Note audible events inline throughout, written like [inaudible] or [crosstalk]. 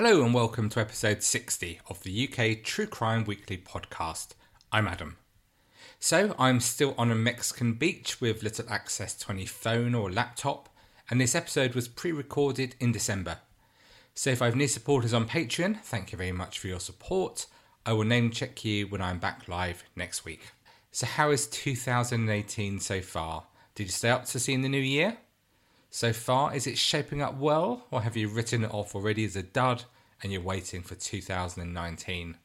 Hello and welcome to episode 60 of the UK True Crime Weekly podcast. I'm Adam. So, I'm still on a Mexican beach with little access to any phone or laptop, and this episode was pre recorded in December. So if I have new supporters on Patreon, thank you very much for your support. I will name check you when I'm back live next week. So how is 2018 so far? Did you stay up to see in the new year? So far, is it shaping up well, or have you written it off already as a dud and you're waiting for 2019?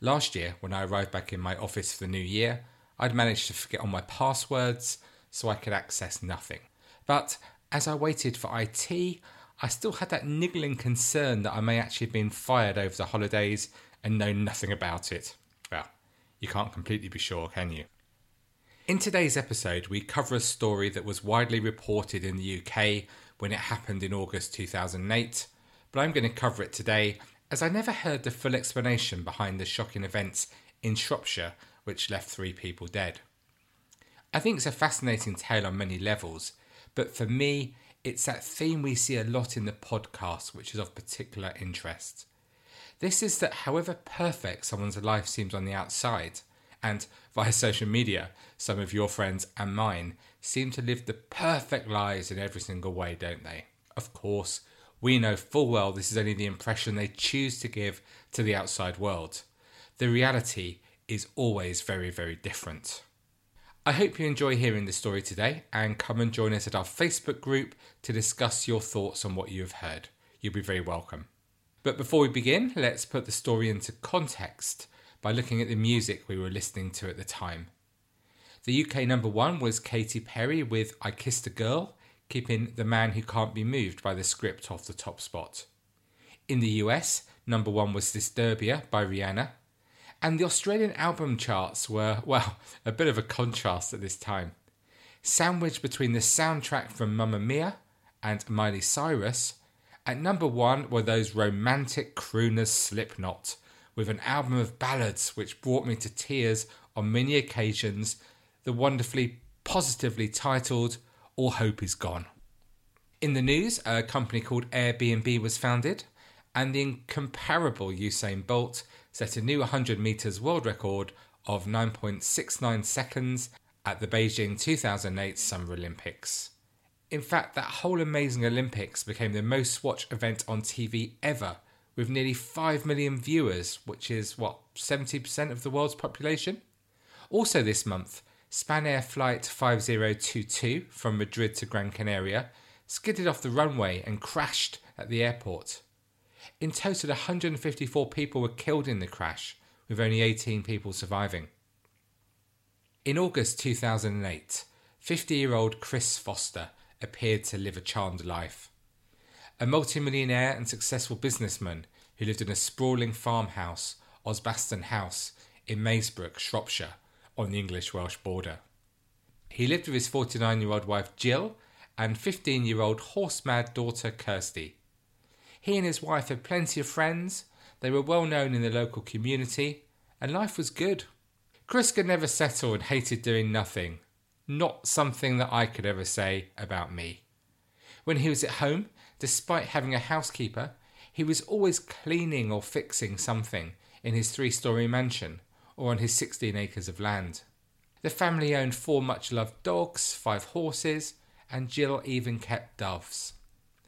Last year, when I arrived back in my office for the new year, I'd managed to forget all my passwords so I could access nothing. But as I waited for IT, I still had that niggling concern that I may actually have been fired over the holidays and know nothing about it. Well, you can't completely be sure, can you? In today's episode, we cover a story that was widely reported in the UK when it happened in August 2008, but I'm going to cover it today as I never heard the full explanation behind the shocking events in Shropshire which left three people dead. I think it's a fascinating tale on many levels, but for me, it's that theme we see a lot in the podcast, which is of particular interest. This is that however perfect someone's life seems on the outside, and via social media, some of your friends and mine seem to live the perfect lives in every single way, don't they? Of course, we know full well this is only the impression they choose to give to the outside world. The reality is always very, very different. I hope you enjoy hearing this story today and come and join us at our Facebook group to discuss your thoughts on what you have heard. You'll be very welcome. But before we begin, let's put the story into context by looking at the music we were listening to at the time. The UK number one was Katy Perry with I Kissed a Girl, keeping The Man Who Can't Be Moved by the script off the top spot. In the US, number one was Disturbia by Rihanna, and the Australian album charts were, well, [laughs] a bit of a contrast at this time. Sandwiched between the soundtrack from Mamma Mia and Miley Cyrus, at number one were those romantic crooners Slipknot, with an album of ballads which brought me to tears on many occasions, the wonderfully positively titled All Hope Is Gone. In the news, a company called Airbnb was founded, and the incomparable Usain Bolt set a new 100 metres world record of 9.69 seconds at the Beijing 2008 Summer Olympics. In fact, that whole amazing Olympics became the most watched event on TV ever, with nearly 5 million viewers, which is what, 70% of the world's population? Also, this month, Spanair Flight 5022 from Madrid to Gran Canaria skidded off the runway and crashed at the airport. In total, 154 people were killed in the crash, with only 18 people surviving. In August 2008, 50 year old Chris Foster appeared to live a charmed life. A multimillionaire and successful businessman who lived in a sprawling farmhouse, Osbaston House, in Maesbrook, Shropshire, on the English Welsh border. He lived with his 49 year old wife Jill and 15 year old horse mad daughter Kirsty. He and his wife had plenty of friends, they were well known in the local community, and life was good. Chris could never settle and hated doing nothing. Not something that I could ever say about me. When he was at home, despite having a housekeeper, he was always cleaning or fixing something in his three story mansion or on his 16 acres of land. The family owned four much loved dogs, five horses, and Jill even kept doves.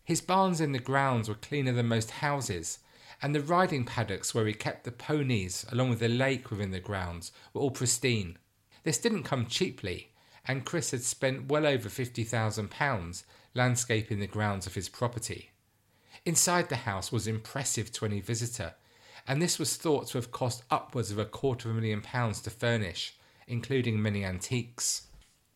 His barns in the grounds were cleaner than most houses, and the riding paddocks where he kept the ponies, along with the lake within the grounds, were all pristine. This didn't come cheaply, and Chris had spent well over £50,000 landscaping the grounds of his property. Inside the house was impressive to any visitor, and this was thought to have cost upwards of a quarter of a million pounds to furnish, including many antiques.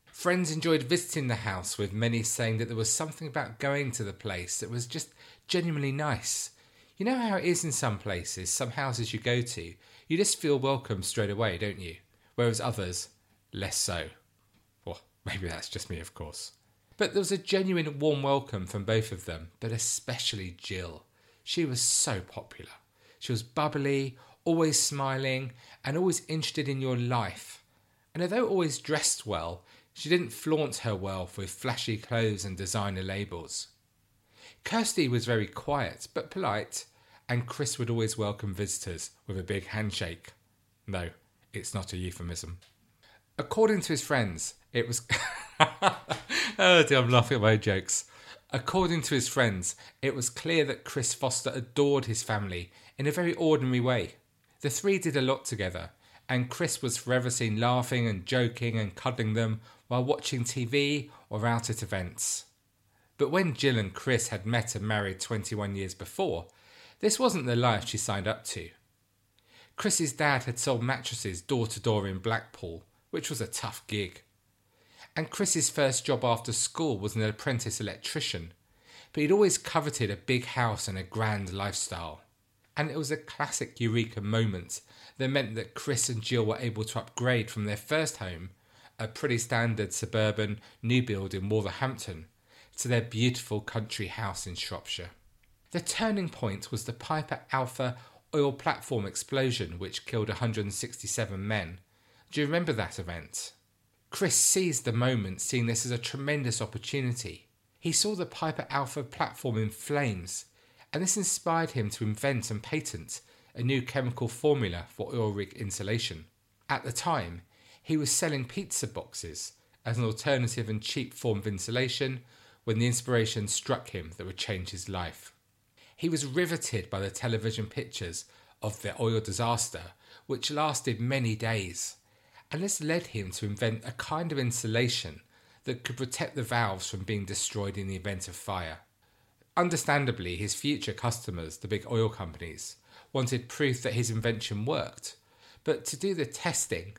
Friends enjoyed visiting the house, with many saying that there was something about going to the place that was just genuinely nice, You know how it is in some places, some houses you go to, you just feel welcome straight away, don't you? Whereas others, less so. Well, [laughs] maybe that's just me, of course. But there was a genuine warm welcome from both of them, but especially Jill. She was so popular. She was bubbly, always smiling, and always interested in your life. And although always dressed well, she didn't flaunt her wealth with flashy clothes and designer labels. Kirsty was very quiet but polite, and Chris would always welcome visitors with a big handshake. No, it's not a euphemism. According to his friends, it was. [laughs] oh dear, I'm laughing at my own jokes. According to his friends, it was clear that Chris Foster adored his family in a very ordinary way. The three did a lot together, and Chris was forever seen laughing and joking and cuddling them while watching TV or out at events. But when Jill and Chris had met and married 21 years before, this wasn't the life she signed up to. Chris's dad had sold mattresses door to door in Blackpool, which was a tough gig. And Chris's first job after school was an apprentice electrician, but he'd always coveted a big house and a grand lifestyle. And it was a classic eureka moment that meant that Chris and Jill were able to upgrade from their first home, a pretty standard suburban new build in Wolverhampton, to their beautiful country house in Shropshire. The turning point was the Piper Alpha oil platform explosion, which killed 167 men. Do you remember that event? Chris seized the moment, seeing this as a tremendous opportunity. He saw the Piper Alpha platform in flames, and this inspired him to invent and patent a new chemical formula for oil rig insulation. At the time, he was selling pizza boxes as an alternative and cheap form of insulation when the inspiration struck him that would change his life. He was riveted by the television pictures of the oil disaster, which lasted many days, and this led him to invent a kind of insulation that could protect the valves from being destroyed in the event of fire. Understandably, his future customers, the big oil companies, wanted proof that his invention worked, but to do the testing,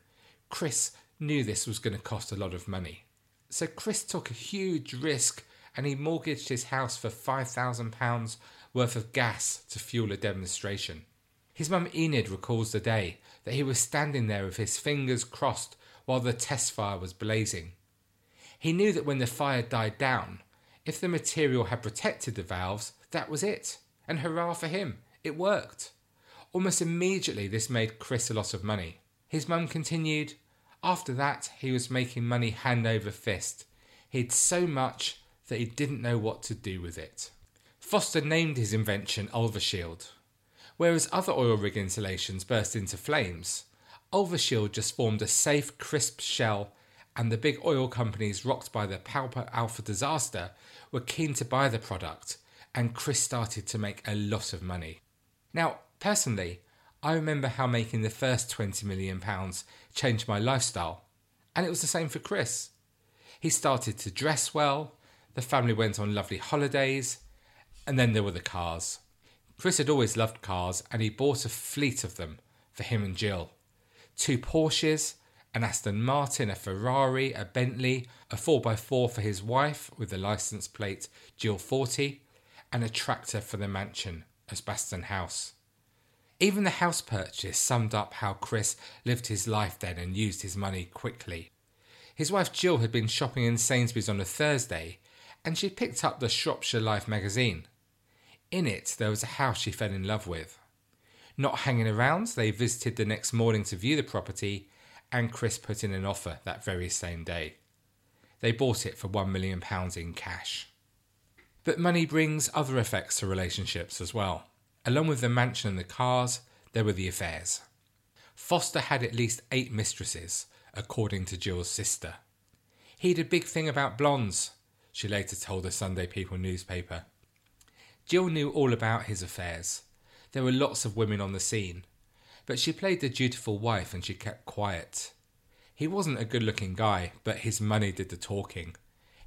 Chris knew this was going to cost a lot of money. So Chris took a huge risk and he mortgaged his house for £5,000 worth of gas to fuel a demonstration. His mum Enid recalls the day that he was standing there with his fingers crossed while the test fire was blazing. He knew that when the fire died down, if the material had protected the valves, that was it. And hurrah for him, it worked. Almost immediately, this made Chris a lot of money. His mum continued, After that, he was making money hand over fist. He'd so much that he didn't know what to do with it. Foster named his invention Ulvashield. Whereas other oil rig insulations burst into flames, Ulvashield just formed a safe, crisp shell, and the big oil companies rocked by the Piper Alpha disaster were keen to buy the product, and Chris started to make a lot of money. Now, personally, I remember how making the first £20 million changed my lifestyle, and it was the same for Chris. He started to dress well, the family went on lovely holidays, and then there were the cars. Chris had always loved cars, and he bought a fleet of them for him and Jill. Two Porsches, an Aston Martin, a Ferrari, a Bentley, a 4x4 for his wife with the license plate Jill 40, and a tractor for the mansion, Osbaston House. Even the house purchase summed up how Chris lived his life then and used his money quickly. His wife Jill had been shopping in Sainsbury's on a Thursday and she picked up the Shropshire Life magazine. In it, there was a house she fell in love with. Not hanging around, they visited the next morning to view the property, and Chris put in an offer that very same day. They bought it for £1 million in cash. But money brings other effects to relationships as well. Along with the mansion and the cars, there were the affairs. Foster had at least eight mistresses, according to Jill's sister. He had a big thing about blondes, she later told the Sunday People newspaper. Jill knew all about his affairs. There were lots of women on the scene, but she played the dutiful wife and she kept quiet. He wasn't a good looking guy, but his money did the talking.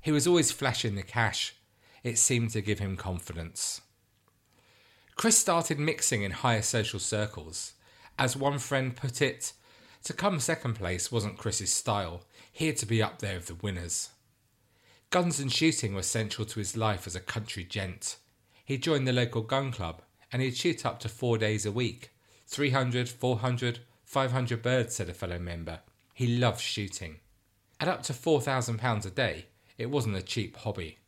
He was always flashing the cash. It seemed to give him confidence. Chris started mixing in higher social circles. As one friend put it, to come second place wasn't Chris's style. He had to be up there with the winners. Guns and shooting were central to his life as a country gent. He joined the local gun club and he'd shoot up to four days a week 300, 400, 500 birds, said a fellow member. He loved shooting. At up to £4,000 a day, it wasn't a cheap hobby.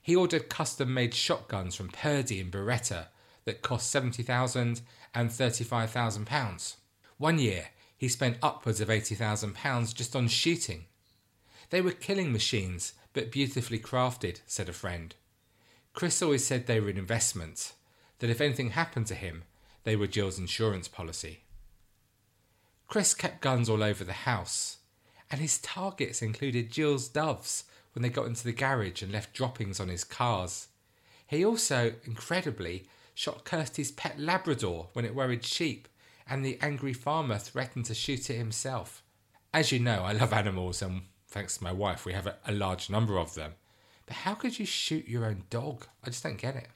He ordered custom made shotguns from Purdey and Beretta that cost £70,000 and £35,000. One year, he spent upwards of £80,000 just on shooting. They were killing machines, but beautifully crafted, said a friend. Chris always said they were an investment, that if anything happened to him, they were Jill's insurance policy. Chris kept guns all over the house, and his targets included Jill's doves when they got into the garage and left droppings on his cars. He also, incredibly, shot Kirsty's pet Labrador when it worried sheep, and the angry farmer threatened to shoot it himself. As you know, I love animals, and thanks to my wife, we have a, a large number of them. But how could you shoot your own dog? I just don't get it.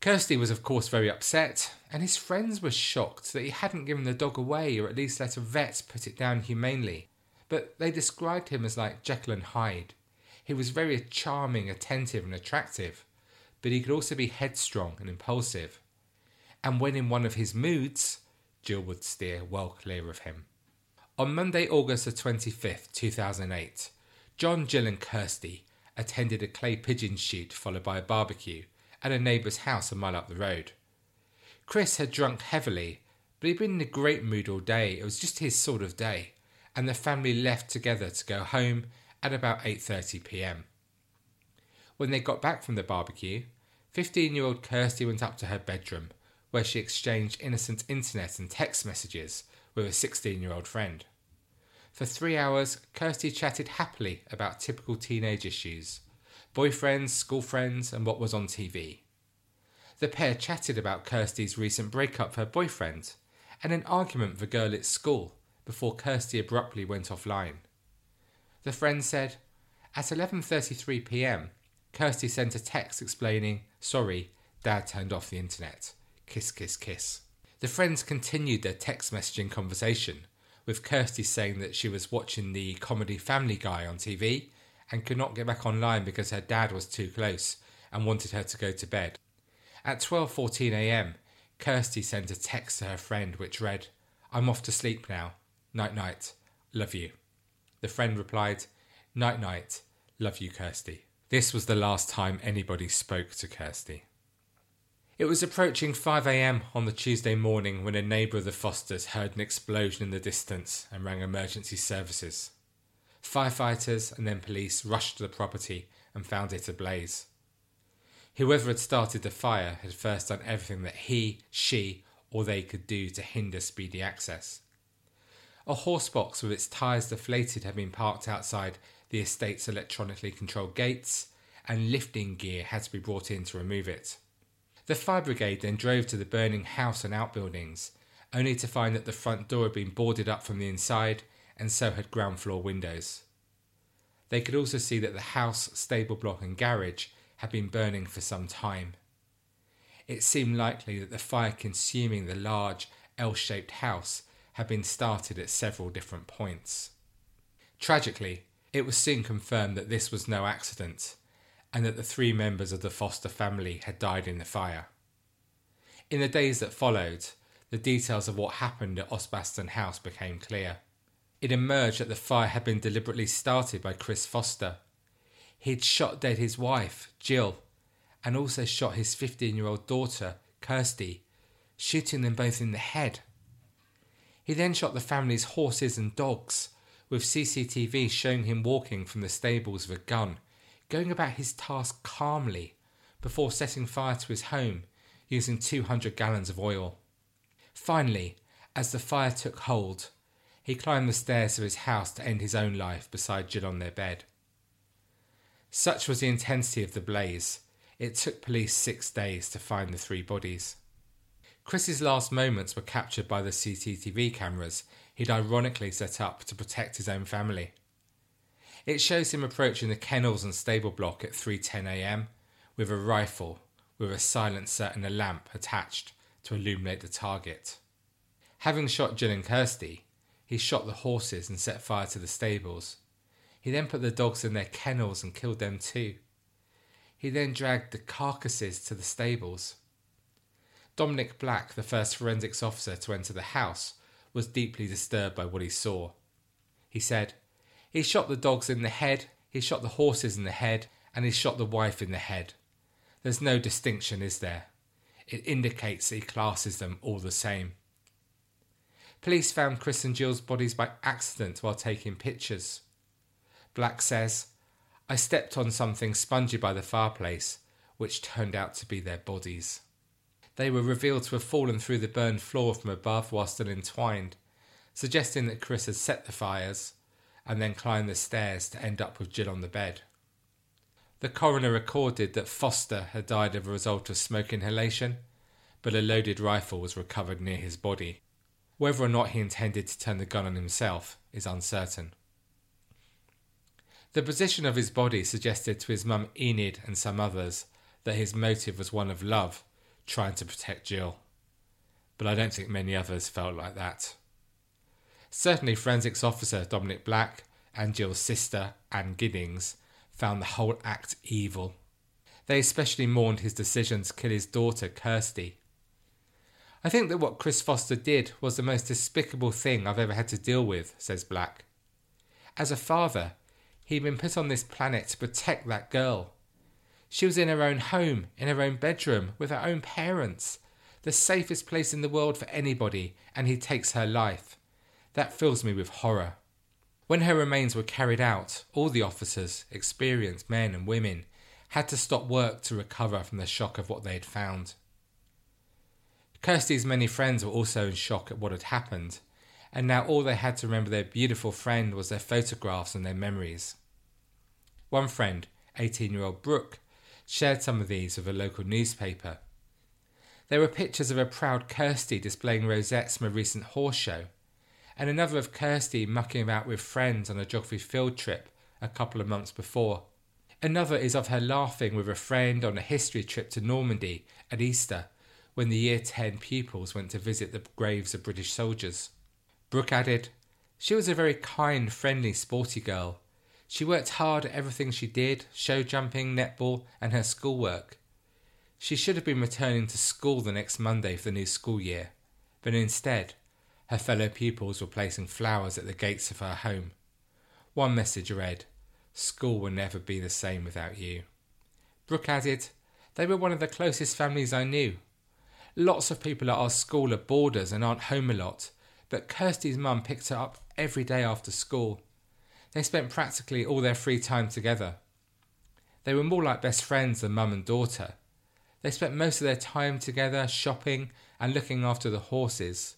Kirsty was, of course, very upset, and his friends were shocked that he hadn't given the dog away or at least let a vet put it down humanely. But they described him as like Jekyll and Hyde. He was very charming, attentive, and attractive, but he could also be headstrong and impulsive. And when in one of his moods, Jill would steer well clear of him. On Monday, August the 25th, 2008, John, Jill, and Kirsty attended a clay pigeon shoot followed by a barbecue at a neighbour's house a mile up the road. Chris had drunk heavily, but he'd been in a great mood all day. It was just his sort of day, and the family left together to go home at about 8:30 p.m. When they got back from the barbecue, 15-year-old Kirsty went up to her bedroom, where she exchanged innocent internet and text messages with a 16-year-old friend. For three hours, Kirsty chatted happily about typical teenage issues boyfriends, school friends, and what was on TV. The pair chatted about Kirsty's recent breakup with her boyfriend and an argument with a girl at school before Kirsty abruptly went offline. The friend said, At 11:33 p.m., Kirsty sent a text explaining, "Sorry, dad turned off the internet. Kiss kiss kiss." The friends continued their text messaging conversation, with Kirsty saying that she was watching the comedy Family Guy on TV and could not get back online because her dad was too close and wanted her to go to bed. At 12:14 a.m., Kirsty sent a text to her friend which read, "I'm off to sleep now. Night night. Love you." The friend replied, "Night night. Love you, Kirsty." This was the last time anybody spoke to Kirsty. It was approaching 5 a.m. on the Tuesday morning when a neighbour of the Fosters heard an explosion in the distance and rang emergency services. Firefighters and then police rushed to the property and found it ablaze. Whoever had started the fire had first done everything that he, she, or they could do to hinder speedy access. A horse box with its tyres deflated had been parked outside the estate's electronically controlled gates, and lifting gear had to be brought in to remove it. The fire brigade then drove to the burning house and outbuildings, only to find that the front door had been boarded up from the inside and so had ground floor windows. They could also see that the house, stable block, and garage had been burning for some time. It seemed likely that the fire consuming the large L shaped house had been started at several different points. Tragically, it was soon confirmed that this was no accident and that the three members of the Foster family had died in the fire. In the days that followed, the details of what happened at Osbaston House became clear. It emerged that the fire had been deliberately started by Chris Foster. He'd shot dead his wife, Jill, and also shot his 15 year old daughter, Kirsty, shooting them both in the head. He then shot the family's horses and dogs, with CCTV showing him walking from the stables with a gun, going about his task calmly, before setting fire to his home using 200 gallons of oil. Finally, as the fire took hold, he climbed the stairs of his house to end his own life beside Jill on their bed. Such was the intensity of the blaze, it took police six days to find the three bodies. Chris's last moments were captured by the CCTV cameras he'd ironically set up to protect his own family. It shows him approaching the kennels and stable block at 3:10 a.m. with a rifle with a silencer and a lamp attached to illuminate the target. Having shot Jill and Kirsty, he shot the horses and set fire to the stables. He then put the dogs in their kennels and killed them too. He then dragged the carcasses to the stables. Dominic Black, the first forensics officer to enter the house, was deeply disturbed by what he saw. He said, He shot the dogs in the head, he shot the horses in the head, and he shot the wife in the head. There's no distinction, is there? It indicates he classes them all the same. Police found Chris and Jill's bodies by accident while taking pictures. Black says, I stepped on something spongy by the fireplace, which turned out to be their bodies. They were revealed to have fallen through the burned floor from above while still entwined, suggesting that Chris had set the fires and then climbed the stairs to end up with Jill on the bed. The coroner recorded that Foster had died as a result of smoke inhalation, but a loaded rifle was recovered near his body. Whether or not he intended to turn the gun on himself is uncertain. The position of his body suggested to his mum Enid and some others that his motive was one of love trying to protect Jill. But I don't think many others felt like that. Certainly, forensics officer Dominic Black and Jill's sister, Anne Giddings, found the whole act evil. They especially mourned his decision to kill his daughter, Kirsty. I think that what Chris Foster did was the most despicable thing I've ever had to deal with, says Black. As a father, he'd been put on this planet to protect that girl. She was in her own home, in her own bedroom, with her own parents. The safest place in the world for anybody, and he takes her life. That fills me with horror. When her remains were carried out, all the officers, experienced men and women, had to stop work to recover from the shock of what they had found. Kirsty's many friends were also in shock at what had happened, and now all they had to remember their beautiful friend was their photographs and their memories. One friend, 18 year old Brooke, shared some of these with a local newspaper. There were pictures of a proud Kirsty displaying rosettes from a recent horse show, and another of Kirsty mucking about with friends on a geography field trip a couple of months before. Another is of her laughing with a friend on a history trip to Normandy at Easter when the Year 10 pupils went to visit the graves of British soldiers. Brooke added, She was a very kind, friendly, sporty girl, she worked hard at everything she did show jumping, netball, and her schoolwork. She should have been returning to school the next Monday for the new school year, but instead, her fellow pupils were placing flowers at the gates of her home. One message read, School will never be the same without you. Brooke added, They were one of the closest families I knew. Lots of people at our school are boarders and aren't home a lot, but Kirsty's mum picked her up every day after school. They spent practically all their free time together. They were more like best friends than mum and daughter. They spent most of their time together shopping and looking after the horses.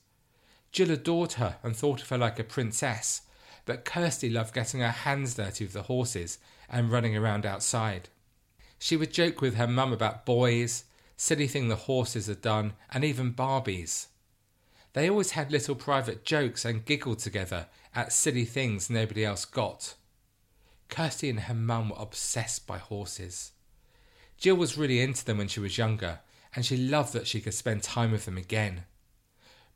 Jill adored her and thought of her like a princess, but Kirsty loved getting her hands dirty with the horses and running around outside. She would joke with her mum about boys, silly thing the horses had done, and even Barbies. They always had little private jokes and giggled together at silly things nobody else got. Kirsty and her mum were obsessed by horses. Jill was really into them when she was younger, and she loved that she could spend time with them again.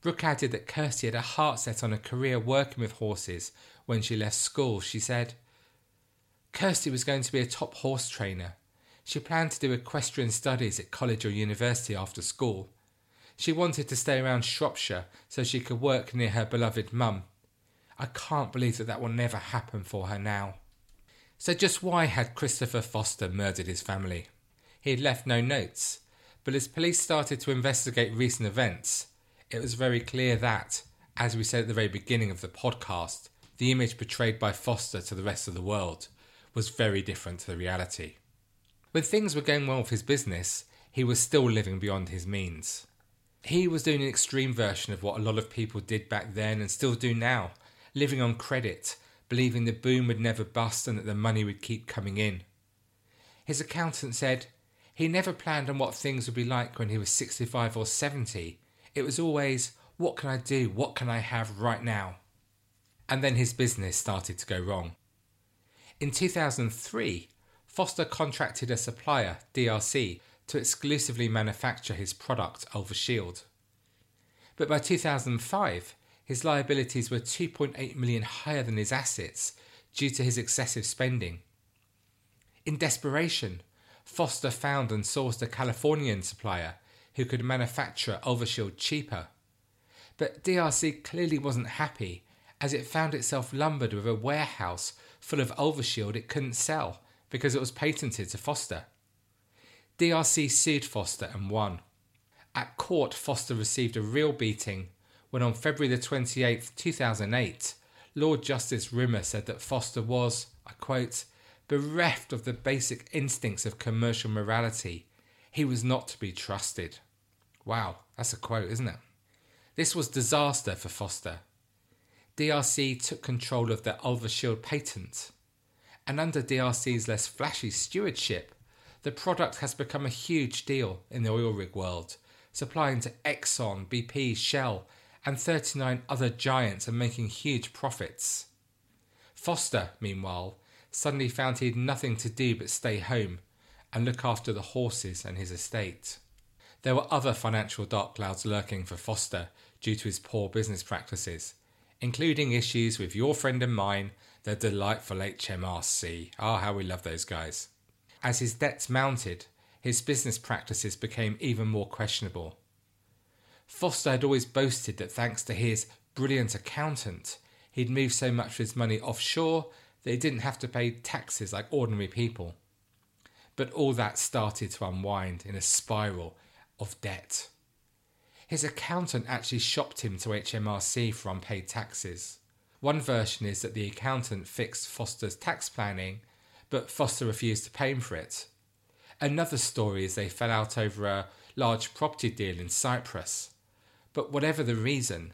Brooke added that Kirsty had a heart set on a career working with horses when she left school. She said, Kirsty was going to be a top horse trainer. She planned to do equestrian studies at college or university after school. She wanted to stay around Shropshire so she could work near her beloved mum. I can't believe that that will never happen for her now. So, just why had Christopher Foster murdered his family? He had left no notes, but as police started to investigate recent events, it was very clear that, as we said at the very beginning of the podcast, the image portrayed by Foster to the rest of the world was very different to the reality. When things were going well with his business, he was still living beyond his means. He was doing an extreme version of what a lot of people did back then and still do now, living on credit, believing the boom would never bust and that the money would keep coming in. His accountant said he never planned on what things would be like when he was 65 or 70. It was always, what can I do? What can I have right now? And then his business started to go wrong. In 2003, Foster contracted a supplier, DRC, to exclusively manufacture his product Ulva Shield. But by 2005, his liabilities were 2.8 million higher than his assets due to his excessive spending. In desperation, Foster found and sourced a Californian supplier, who could manufacture Ulvashield cheaper. But DRC clearly wasn't happy as it found itself lumbered with a warehouse full of Ulvashield it couldn't sell because it was patented to Foster. DRC sued Foster and won. At court, Foster received a real beating when on February the 28th, 2008, Lord Justice Rimer said that Foster was, I quote, bereft of the basic instincts of commercial morality. He was not to be trusted. Wow, that's a quote, isn't it? This was disaster for Foster. DRC took control of the Ulvashield patent, and under DRC's less flashy stewardship, the product has become a huge deal in the oil rig world, supplying to Exxon, BP, Shell, and 39 other giants and making huge profits. Foster, meanwhile, suddenly found he had nothing to do but stay home and look after the horses and his estate. There were other financial dark clouds lurking for Foster due to his poor business practices, including issues with your friend and mine, the delightful HMRC. Ah, how we love those guys. As his debts mounted, his business practices became even more questionable. Foster had always boasted that thanks to his brilliant accountant, he'd moved so much of his money offshore that he didn't have to pay taxes like ordinary people. But all that started to unwind in a spiral of debt. His accountant actually shopped him to HMRC for unpaid taxes. One version is that the accountant fixed Foster's tax planning, but Foster refused to pay him for it. Another story is they fell out over a large property deal in Cyprus. But whatever the reason,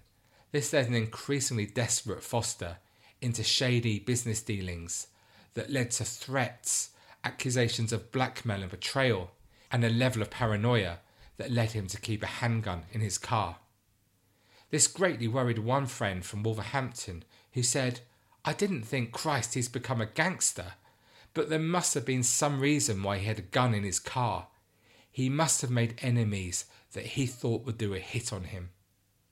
this led an increasingly desperate Foster into shady business dealings that led to threats, accusations of blackmail and betrayal, and a level of paranoia that led him to keep a handgun in his car. This greatly worried one friend from Wolverhampton who said, I didn't think Christ he's become a gangster, but there must have been some reason why he had a gun in his car. He must have made enemies that he thought would do a hit on him.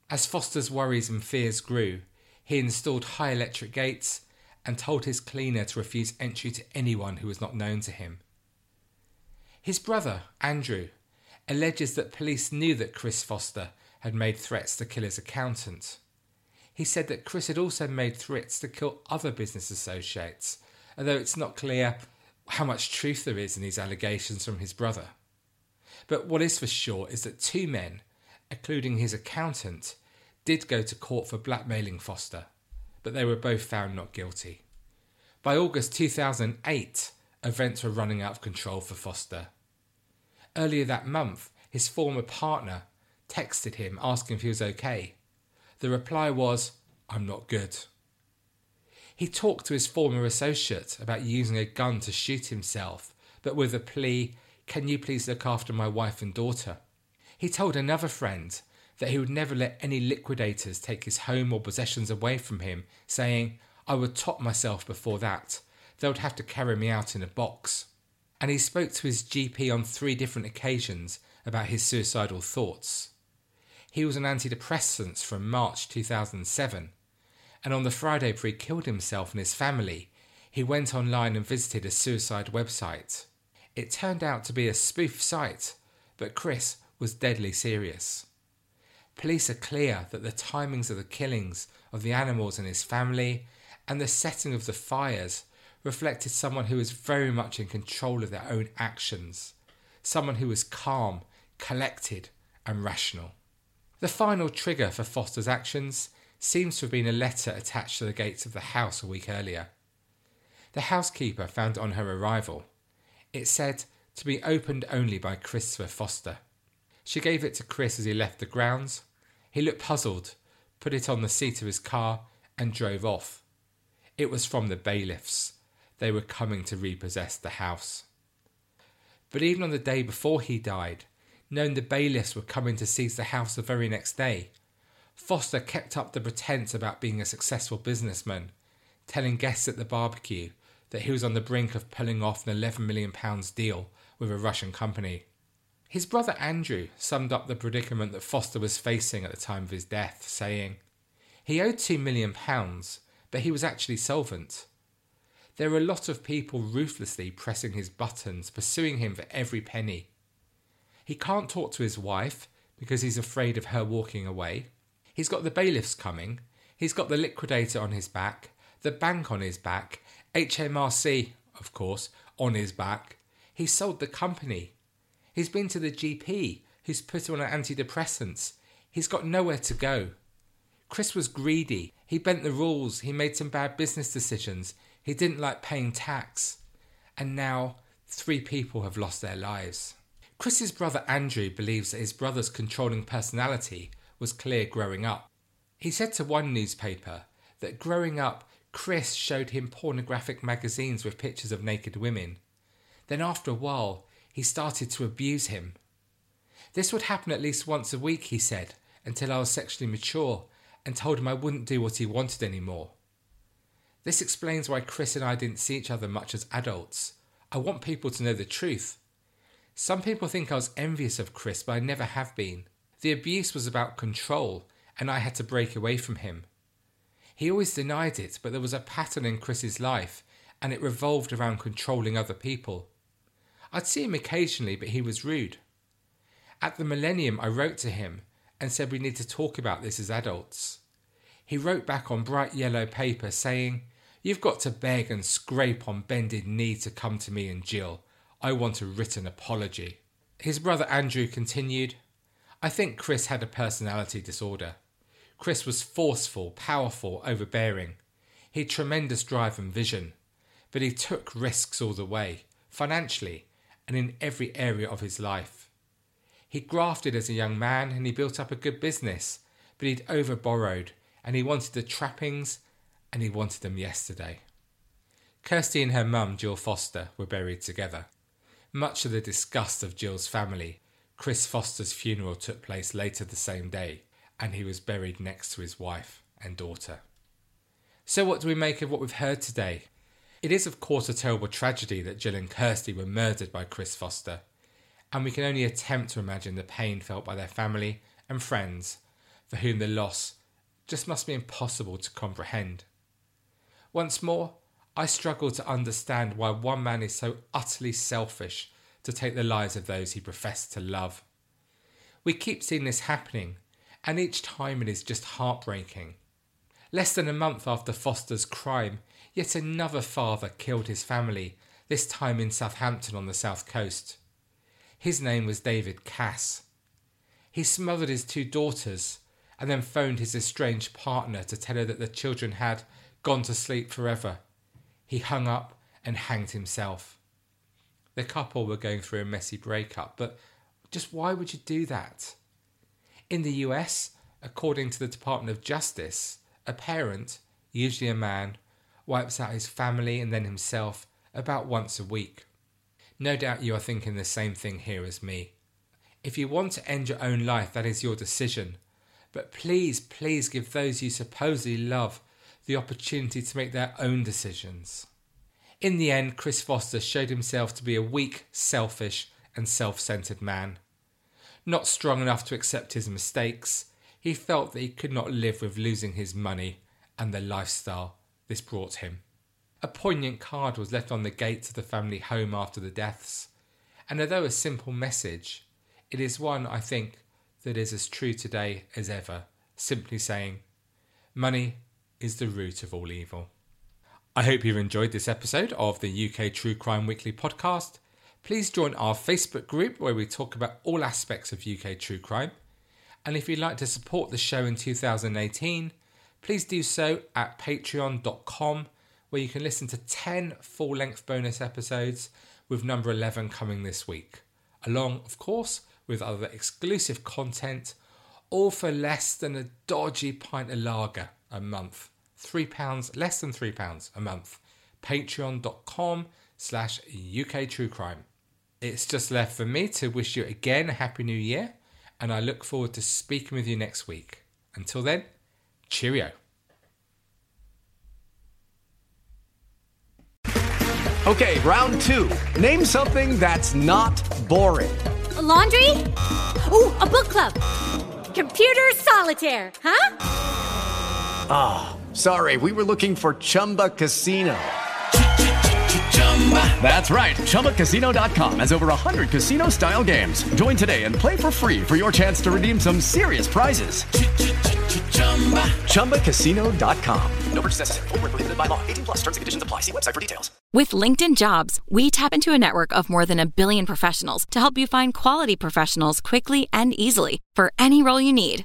As Foster's worries and fears grew, he installed high electric gates and told his cleaner to refuse entry to anyone who was not known to him. His brother, Andrew, alleges that police knew that Chris Foster had made threats to kill his accountant. He said that Chris had also made threats to kill other business associates, although it's not clear how much truth there is in these allegations from his brother. But what is for sure is that two men, including his accountant, did go to court for blackmailing Foster, but they were both found not guilty. By August 2008, events were running out of control for Foster. Earlier that month, his former partner texted him asking if he was okay. The reply was, I'm not good. He talked to his former associate about using a gun to shoot himself, but with a plea, Can you please look after my wife and daughter? He told another friend that he would never let any liquidators take his home or possessions away from him, saying, I would top myself before that. They would have to carry me out in a box. And he spoke to his GP on three different occasions about his suicidal thoughts. He was on antidepressants from March 2007, and on the Friday before he killed himself and his family, he went online and visited a suicide website. It turned out to be a spoof site, but Chris was deadly serious. Police are clear that the timings of the killings of the animals and his family and the setting of the fires reflected someone who was very much in control of their own actions, someone who was calm, collected, and rational. The final trigger for Foster's actions seems to have been a letter attached to the gates of the house a week earlier. The housekeeper found it on her arrival. It said to be opened only by Christopher Foster. She gave it to Chris as he left the grounds, he looked puzzled, put it on the seat of his car, and drove off. It was from the bailiffs. They were coming to repossess the house. But even on the day before he died, knowing the bailiffs were coming to seize the house the very next day, Foster kept up the pretense about being a successful businessman, telling guests at the barbecue that he was on the brink of pulling off an £11 million deal with a Russian company. His brother Andrew summed up the predicament that Foster was facing at the time of his death, saying, He owed £2 million, but he was actually solvent. There were a lot of people ruthlessly pressing his buttons, pursuing him for every penny. He can't talk to his wife because he's afraid of her walking away. He's got the bailiffs coming. He's got the liquidator on his back, the bank on his back, HMRC, of course, on his back. He's sold the company. He's been to the GP, who's put on antidepressants. He's got nowhere to go. Chris was greedy. He bent the rules. He made some bad business decisions. He didn't like paying tax. And now three people have lost their lives. Chris's brother Andrew believes that his brother's controlling personality was clear growing up. He said to one newspaper that growing up, Chris showed him pornographic magazines with pictures of naked women. Then, after a while, he started to abuse him. This would happen at least once a week, he said, until I was sexually mature and told him I wouldn't do what he wanted anymore. This explains why Chris and I didn't see each other much as adults. I want people to know the truth. Some people think I was envious of Chris, but I never have been. The abuse was about control, and I had to break away from him. He always denied it, but there was a pattern in Chris's life, and it revolved around controlling other people. I'd see him occasionally, but he was rude. At the millennium, I wrote to him and said we need to talk about this as adults. He wrote back on bright yellow paper saying, You've got to beg and scrape on bended knee to come to me and Jill. I want a written apology. His brother Andrew continued, I think Chris had a personality disorder. Chris was forceful, powerful, overbearing. He had tremendous drive and vision, but he took risks all the way, financially and in every area of his life. He grafted as a young man and he built up a good business, but he'd overborrowed and he wanted the trappings and he wanted them yesterday. Kirsty and her mum, Jill Foster, were buried together. Much to the disgust of Jill's family, Chris Foster's funeral took place later the same day, and he was buried next to his wife and daughter. So, what do we make of what we've heard today? It is, of course, a terrible tragedy that Jill and Kirsty were murdered by Chris Foster, and we can only attempt to imagine the pain felt by their family and friends, for whom the loss just must be impossible to comprehend. Once more, I struggle to understand why one man is so utterly selfish to take the lives of those he professed to love. We keep seeing this happening, and each time it is just heartbreaking. Less than a month after Foster's crime, yet another father killed his family, this time in Southampton on the south coast. His name was David Cass. He smothered his two daughters and then phoned his estranged partner to tell her that the children had gone to sleep forever he hung up and hanged himself. The couple were going through a messy breakup, but just why would you do that? In the US, according to the Department of Justice, a parent, usually a man, wipes out his family and then himself about once a week. No doubt you are thinking the same thing here as me. If you want to end your own life, that is your decision. But please, please give those you supposedly love the opportunity to make their own decisions. In the end, Chris Foster showed himself to be a weak, selfish, and self centered man. Not strong enough to accept his mistakes, he felt that he could not live with losing his money and the lifestyle this brought him. A poignant card was left on the gates of the family home after the deaths, and although a simple message, it is one I think that is as true today as ever, simply saying, Money is the root of all evil. I hope you've enjoyed this episode of the UK True Crime Weekly podcast. Please join our Facebook group where we talk about all aspects of UK true crime. And if you'd like to support the show in 2018, please do so at patreon.com where you can listen to 10 full length bonus episodes, with number 11 coming this week, along, of course, with other exclusive content, all for less than a dodgy pint of lager a month. Three pounds, less than three pounds a month. Patreon.com slash UK True Crime. It's just left for me to wish you again a happy new year, and I look forward to speaking with you next week. Until then, cheerio. Okay, round two. Name something that's not boring. A laundry? Ooh, a book club. Computer solitaire, huh? Ah, oh, sorry, we were looking for Chumba Casino. That's right. ChumbaCasino.com has over 100 casino style games. Join today and play for free for your chance to redeem some serious prizes. ChumbaCasino.com. No purchase necessary. Full prohibited by law. 18 plus terms and conditions apply. See website for details. With LinkedIn Jobs, we tap into a network of more than a billion professionals to help you find quality professionals quickly and easily for any role you need.